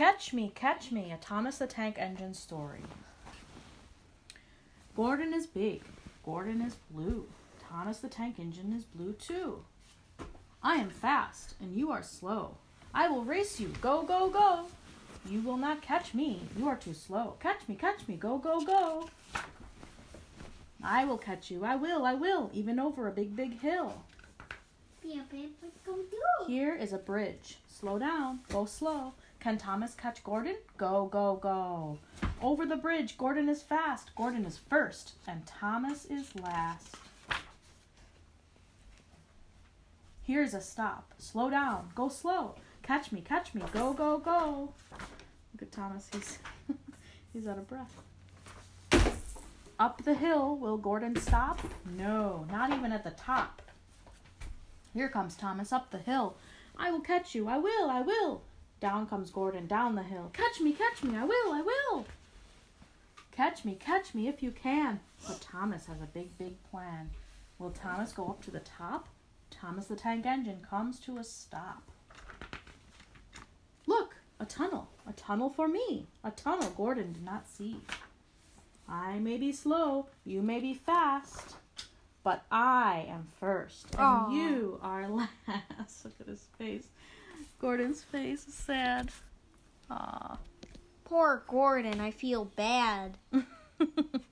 Catch me, catch me, a Thomas the Tank Engine story. Gordon is big. Gordon is blue. Thomas the Tank Engine is blue too. I am fast, and you are slow. I will race you. Go, go, go. You will not catch me. You are too slow. Catch me, catch me. Go, go, go. I will catch you. I will, I will. Even over a big, big hill. Here is a bridge. Slow down. Go slow. Can Thomas catch Gordon? Go, go, go. Over the bridge. Gordon is fast. Gordon is first. And Thomas is last. Here's a stop. Slow down. Go slow. Catch me, catch me. Go, go, go. Look at Thomas. He's he's out of breath. Up the hill. Will Gordon stop? No, not even at the top. Here comes Thomas up the hill. I will catch you. I will. I will. Down comes Gordon down the hill. Catch me, catch me. I will. I will. Catch me, catch me if you can. But Thomas has a big, big plan. Will Thomas go up to the top? Thomas the Tank Engine comes to a stop. Look, a tunnel. A tunnel for me. A tunnel Gordon did not see. I may be slow, you may be fast, but I am first, and Aw. you are last. Look at his face. Gordon's face is sad. Aw. Poor Gordon, I feel bad.